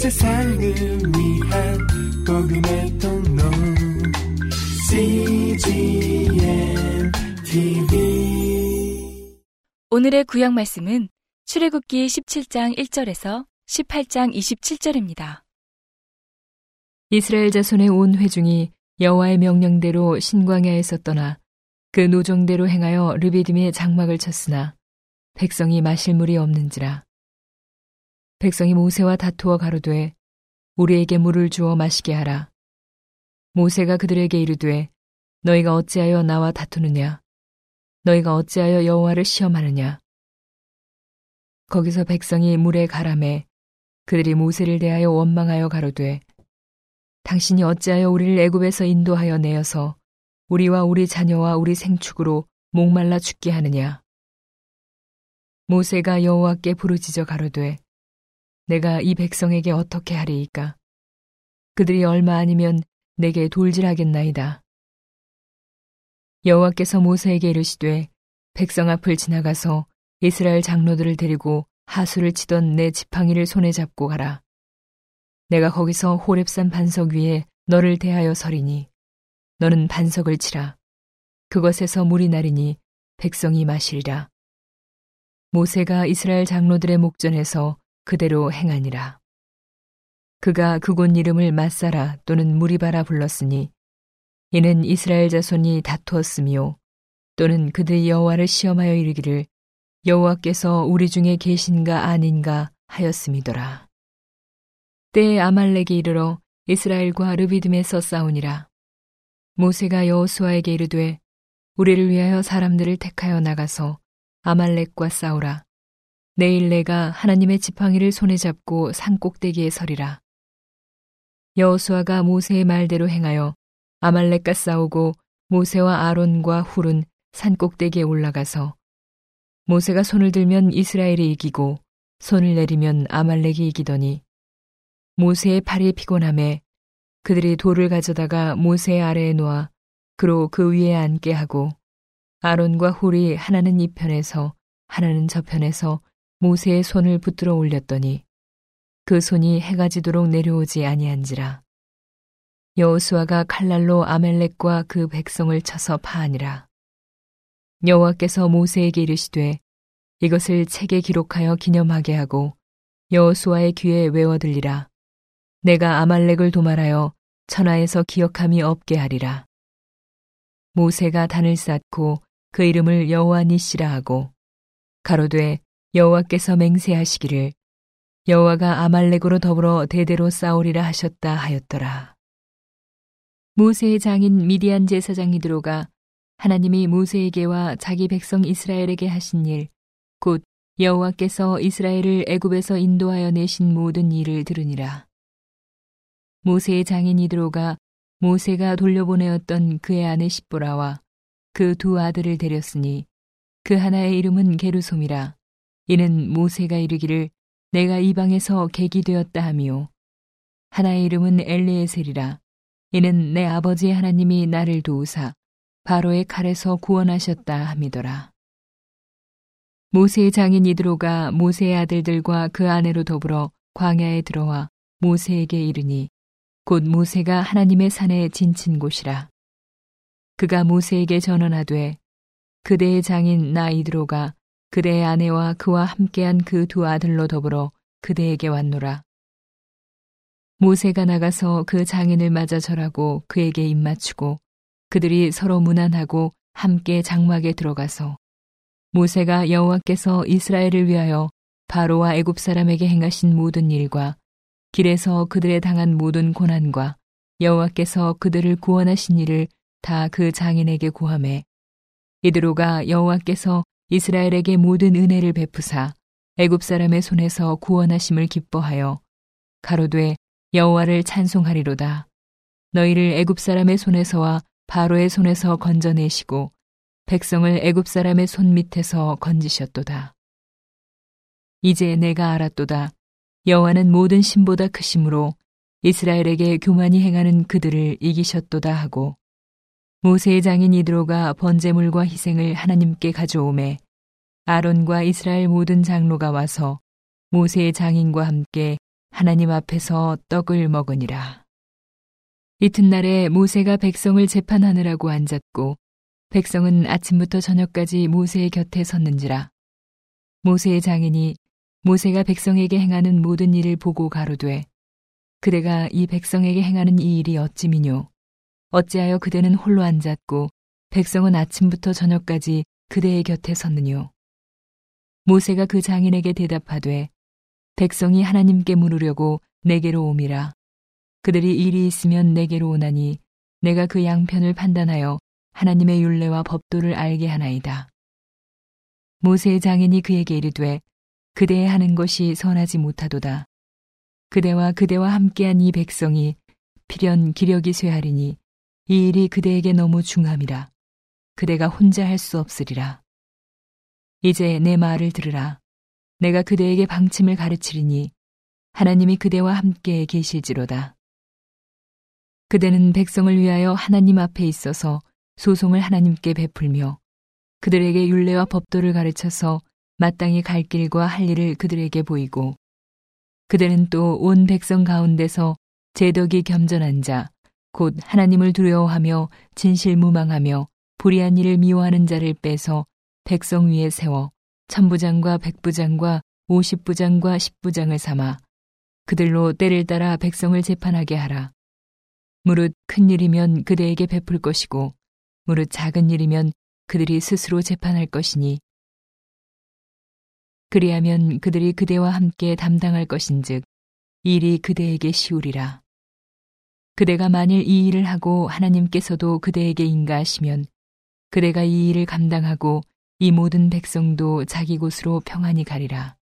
세상을 위한 복음의 통로. CGM TV 오늘의 구약 말씀은 출애굽기 17장 1절에서 18장 27절입니다. 이스라엘 자손의 온 회중이 여호와의 명령대로 신광야에서 떠나 그 노정대로 행하여 르비딤의 장막을 쳤으나 백성이 마실 물이 없는지라 백성이 모세와 다투어 가로되 우리에게 물을 주어 마시게 하라. 모세가 그들에게 이르되 너희가 어찌하여 나와 다투느냐? 너희가 어찌하여 여호와를 시험하느냐? 거기서 백성이 물에 가람해 그들이 모세를 대하여 원망하여 가로되 당신이 어찌하여 우리를 애굽에서 인도하여 내어서 우리와 우리 자녀와 우리 생축으로 목말라 죽게 하느냐? 모세가 여호와께 부르짖어 가로되 내가 이 백성에게 어떻게 하리이까? 그들이 얼마 아니면 내게 돌질하겠나이다. 여호와께서 모세에게 이르시되 백성 앞을 지나가서 이스라엘 장로들을 데리고 하수를 치던 내 지팡이를 손에 잡고 가라. 내가 거기서 호렙산 반석 위에 너를 대하여 서리니 너는 반석을 치라. 그것에서 물이 나리니 백성이 마시리라. 모세가 이스라엘 장로들의 목전에서 그대로 행하니라. 그가 그곳 이름을 마사라 또는 무리바라 불렀으니 이는 이스라엘 자손이 다투었으며 또는 그들 여호와를 시험하여 이르기를 여호와께서 우리 중에 계신가 아닌가 하였음이더라. 때에 아말렉이 이르러 이스라엘과 르비듬에서 싸우니라. 모세가 여호수아에게 이르되 우리를 위하여 사람들을 택하여 나가서 아말렉과 싸우라. 내일 내가 하나님의 지팡이를 손에 잡고 산 꼭대기에 서리라. 여호수아가 모세의 말대로 행하여 아말렉과 싸우고 모세와 아론과 훌은 산 꼭대기에 올라가서 모세가 손을 들면 이스라엘이 이기고 손을 내리면 아말렉이 이기더니 모세의 팔이 피곤함에 그들이 돌을 가져다가 모세 아래에 놓아 그로 그 위에 앉게 하고 아론과 훌이 하나는 이 편에서 하나는 저 편에서 모세의 손을 붙들어 올렸더니 그 손이 해가 지도록 내려오지 아니한지라. 여호수아가 칼날로 아멜렉과 그 백성을 쳐서 파하니라. 여호와께서 모세에게 이르시되 이것을 책에 기록하여 기념하게 하고 여호수아의 귀에 외워 들리라. 내가 아말렉을 도말하여 천하에서 기억함이 없게 하리라. 모세가 단을 쌓고 그 이름을 여호와 니시라 하고 가로되 여호와께서 맹세하시기를 여호와가 아말렉으로 더불어 대대로 싸우리라 하셨다 하였더라. 모세의 장인 미디안 제사장이 들어가 하나님이 모세에게와 자기 백성 이스라엘에게 하신 일, 곧 여호와께서 이스라엘을 애굽에서 인도하여 내신 모든 일을 들으니라. 모세의 장인 이드로가 모세가 돌려보내었던 그의 아내 십보라와 그 두 아들을 데렸으니 그 하나의 이름은 게르솜이라. 이는 모세가 이르기를 내가 이방에서 객이 되었다 하미요. 하나의 이름은 엘리에셀이라. 이는 내 아버지 하나님이 나를 도우사 바로의 칼에서 구원하셨다 함이더라. 모세의 장인 이드로가 모세의 아들들과 그 아내로 더불어 광야에 들어와 모세에게 이르니 곧 모세가 하나님의 산에 진친 곳이라. 그가 모세에게 전언하되 그대의 장인 나 이드로가 그대의 아내와 그와 함께한 그 두 아들로 더불어 그대에게 왔노라. 모세가 나가서 그 장인을 맞아 절하고 그에게 입맞추고 그들이 서로 무난하고 함께 장막에 들어가서 모세가 여호와께서 이스라엘을 위하여 바로와 애굽 사람에게 행하신 모든 일과 길에서 그들에 당한 모든 고난과 여호와께서 그들을 구원하신 일을 다 그 장인에게 구함해 이드로가 여호와께서 이스라엘에게 모든 은혜를 베푸사 애굽 사람의 손에서 구원하심을 기뻐하여 가로되 여호와를 찬송하리로다. 너희를 애굽 사람의 손에서와 바로의 손에서 건져내시고 백성을 애굽 사람의 손 밑에서 건지셨도다. 이제 내가 알았도다. 여호와는 모든 신보다 크심으로 이스라엘에게 교만히 행하는 그들을 이기셨도다 하고 모세의 장인 이드로가 번제물과 희생을 하나님께 가져오매 아론과 이스라엘 모든 장로가 와서 모세의 장인과 함께 하나님 앞에서 떡을 먹으니라. 이튿날에 모세가 백성을 재판하느라고 앉았고 백성은 아침부터 저녁까지 모세의 곁에 섰는지라. 모세의 장인이 모세가 백성에게 행하는 모든 일을 보고 가로되 그대가 이 백성에게 행하는 이 일이 어찌미뇨 어찌하여 그대는 홀로 앉았고 백성은 아침부터 저녁까지 그대의 곁에 섰느뇨 모세가 그 장인에게 대답하되 백성이 하나님께 물으려고 내게로 옴이라 그들이 일이 있으면 내게로 오나니 내가 그 양편을 판단하여 하나님의 율례와 법도를 알게 하나이다. 모세의 장인이 그에게 이르되 그대의 하는 것이 선하지 못하도다. 그대와 그대와 함께한 이 백성이 필연 기력이 쇠하리니 이 일이 그대에게 너무 중함이라. 그대가 혼자 할 수 없으리라. 이제 내 말을 들으라. 내가 그대에게 방침을 가르치리니 하나님이 그대와 함께 계실지로다. 그대는 백성을 위하여 하나님 앞에 있어서 소송을 하나님께 베풀며 그들에게 율례와 법도를 가르쳐서 마땅히 갈 길과 할 일을 그들에게 보이고 그들은 또 온 백성 가운데서 제덕이 겸전한 자, 곧 하나님을 두려워하며 진실무망하며 불의한 일을 미워하는 자를 빼서 백성 위에 세워 천부장과 백부장과 오십부장과 십부장을 삼아 그들로 때를 따라 백성을 재판하게 하라. 무릇 큰 일이면 그대에게 베풀 것이고 무릇 작은 일이면 그들이 스스로 재판할 것이니 그리하면 그들이 그대와 함께 담당할 것인즉 일이 그대에게 쉬우리라. 그대가 만일 이 일을 하고 하나님께서도 그대에게 인가하시면 그대가 이 일을 감당하고 이 모든 백성도 자기 곳으로 평안히 가리라.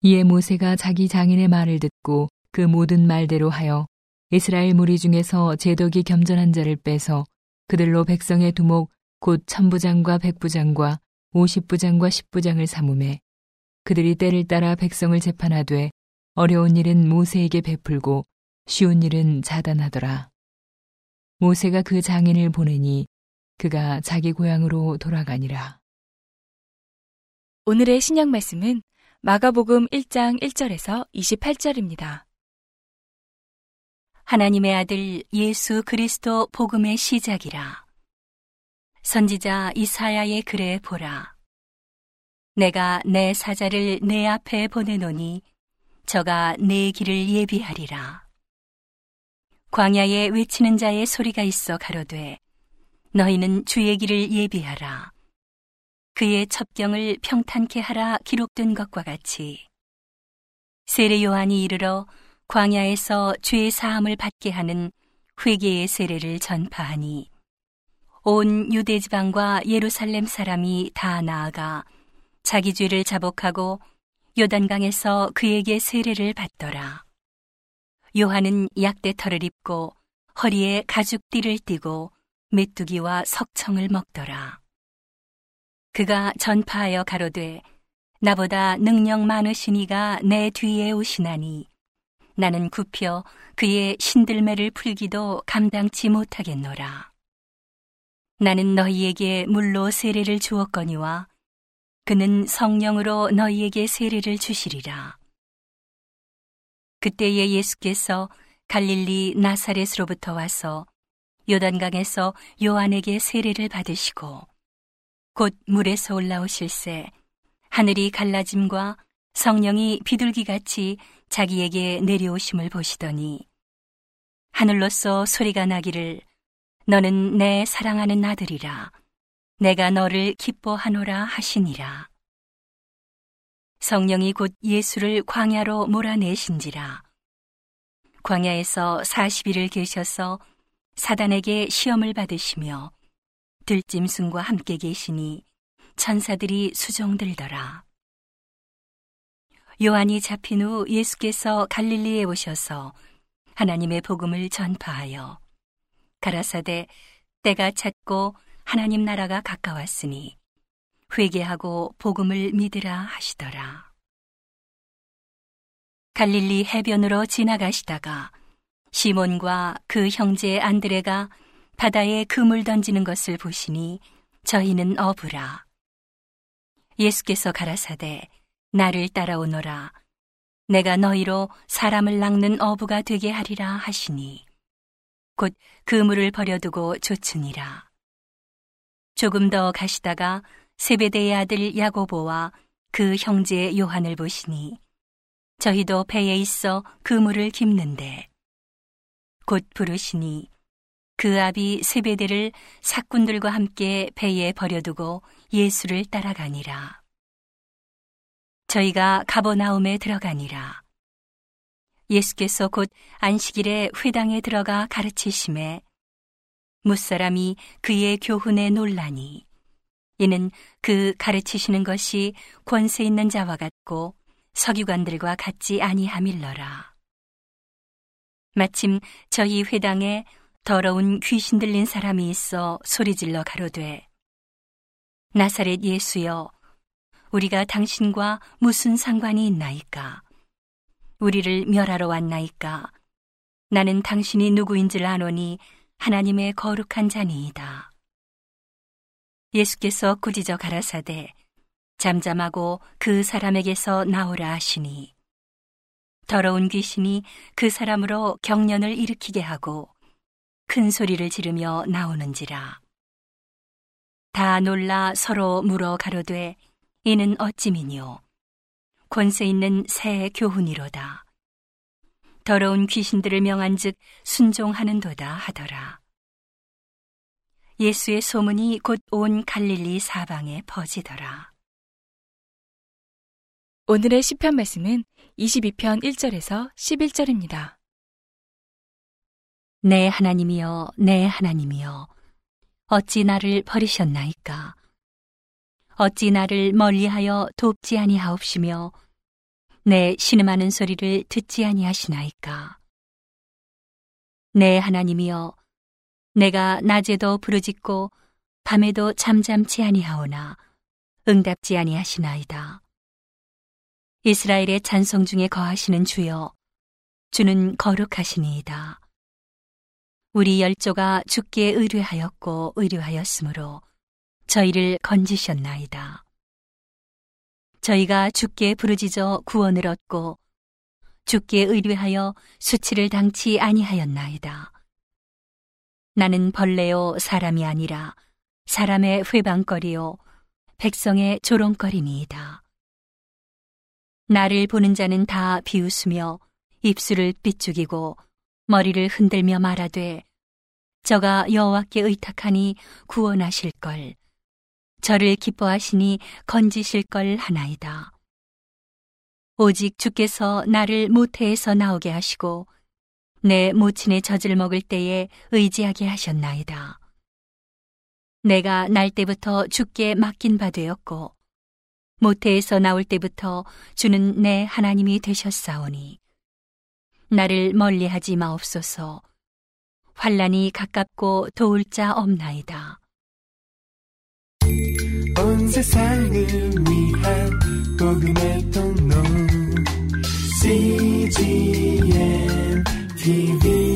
이에 모세가 자기 장인의 말을 듣고 그 모든 말대로 하여 이스라엘 무리 중에서 제덕이 겸전한 자를 빼서 그들로 백성의 두목 곧 천부장과 백부장과 오십부장과 십부장을 삼음해 그들이 때를 따라 백성을 재판하되 어려운 일은 모세에게 베풀고 쉬운 일은 자단하더라. 모세가 그 장인을 보내니 그가 자기 고향으로 돌아가니라. 오늘의 신약 말씀은 마가복음 1장 1절에서 28절입니다. 하나님의 아들 예수 그리스도 복음의 시작이라. 선지자 이사야의 글에 보라. 내가 내 사자를 내 앞에 보내노니 저가 내 길을 예비하리라. 광야에 외치는 자의 소리가 있어 가로되 너희는 주의 길을 예비하라. 그의 첩경을 평탄케 하라 기록된 것과 같이 세례 요한이 이르러 광야에서 죄 사함을 받게 하는 회개의 세례를 전파하니 온 유대 지방과 예루살렘 사람이 다 나아가 자기 죄를 자복하고 요단강에서 그에게 세례를 받더라. 요한은 약대털을 입고 허리에 가죽띠를 띠고 메뚜기와 석청을 먹더라. 그가 전파하여 가로되 나보다 능력 많으시니가 내 뒤에 오시나니 나는 굽혀 그의 신들매를 풀기도 감당치 못하겠노라. 나는 너희에게 물로 세례를 주었거니와 그는 성령으로 너희에게 세례를 주시리라. 그때에 예수께서 갈릴리 나사렛으로부터 와서 요단강에서 요한에게 세례를 받으시고 곧 물에서 올라오실새 하늘이 갈라짐과 성령이 비둘기같이 자기에게 내려오심을 보시더니 하늘로서 소리가 나기를 너는 내 사랑하는 아들이라. 내가 너를 기뻐하노라 하시니라. 성령이 곧 예수를 광야로 몰아내신지라. 광야에서 40일을 계셔서 사단에게 시험을 받으시며 들짐승과 함께 계시니 천사들이 수종들더라. 요한이 잡힌 후 예수께서 갈릴리에 오셔서 하나님의 복음을 전파하여 가라사대 때가 찼고 하나님 나라가 가까웠으니 회개하고 복음을 믿으라 하시더라. 갈릴리 해변으로 지나가시다가 시몬과 그 형제 안드레가 바다에 그물 던지는 것을 보시니 저희는 어부라. 예수께서 가라사대 나를 따라오너라. 내가 너희로 사람을 낚는 어부가 되게 하리라 하시니 곧 그물을 버려두고 조치니라. 조금 더 가시다가 세베대의 아들 야고보와 그 형제 요한을 보시니 저희도 배에 있어 그물을 깁는데 곧 부르시니 그 아비 세베대를 사꾼들과 함께 배에 버려두고 예수를 따라가니라. 저희가 가버나움에 들어가니라. 예수께서 곧 안식일에 회당에 들어가 가르치심에 무사람이 그의 교훈에 놀라니 이는 그 가르치시는 것이 권세 있는 자와 같고 서기관들과 같지 아니함일러라. 마침 저희 회당에 더러운 귀신 들린 사람이 있어 소리질러 가로되 나사렛 예수여 우리가 당신과 무슨 상관이 있나이까 우리를 멸하러 왔나이까 나는 당신이 누구인 줄 아노니 하나님의 거룩한 자니이다. 예수께서 꾸짖어 가라사대 잠잠하고 그 사람에게서 나오라 하시니. 더러운 귀신이 그 사람으로 경련을 일으키게 하고 큰 소리를 지르며 나오는지라. 다 놀라 서로 물어 가로되 이는 어찌미뇨? 권세 있는 새 교훈이로다. 더러운 귀신들을 명한즉 순종하는도다 하더라 예수의 소문이 곧 온 갈릴리 사방에 퍼지더라. 오늘의 시편 말씀은 22편 1절에서 11절입니다. 내 하나님이여, 내 하나님이여, 어찌 나를 버리셨나이까? 어찌 나를 멀리하여 돕지 아니하옵시며 내 신음하는 소리를 듣지 아니하시나이까? 내 하나님이여, 내가 낮에도 부르짖고 밤에도 잠잠치 아니하오나 응답지 아니하시나이다. 이스라엘의 찬송 중에 거하시는 주여, 주는 거룩하시니이다. 우리 열조가 주께 의뢰하였고 의뢰하였으므로 저희를 건지셨나이다. 저희가 주께 부르짖어 구원을 얻고 주께 의뢰하여 수치를 당치 아니하였나이다. 나는 벌레요 사람이 아니라 사람의 회방거리요 백성의 조롱거리니이다. 나를 보는 자는 다 비웃으며 입술을 삐죽이고 머리를 흔들며 말하되 저가 여호와께 의탁하니 구원하실 걸 저를 기뻐하시니 건지실 걸 하나이다. 오직 주께서 나를 모태에서 나오게 하시고 내 모친의 젖을 먹을 때에 의지하게 하셨나이다. 내가 날 때부터 주께 맡긴 바 되었고 모태에서 나올 때부터 주는 내 하나님이 되셨사오니 나를 멀리하지 마옵소서 환란이 가깝고 도울 자 없나이다. 온 세상을 위한 복음의 통로 CGM TV.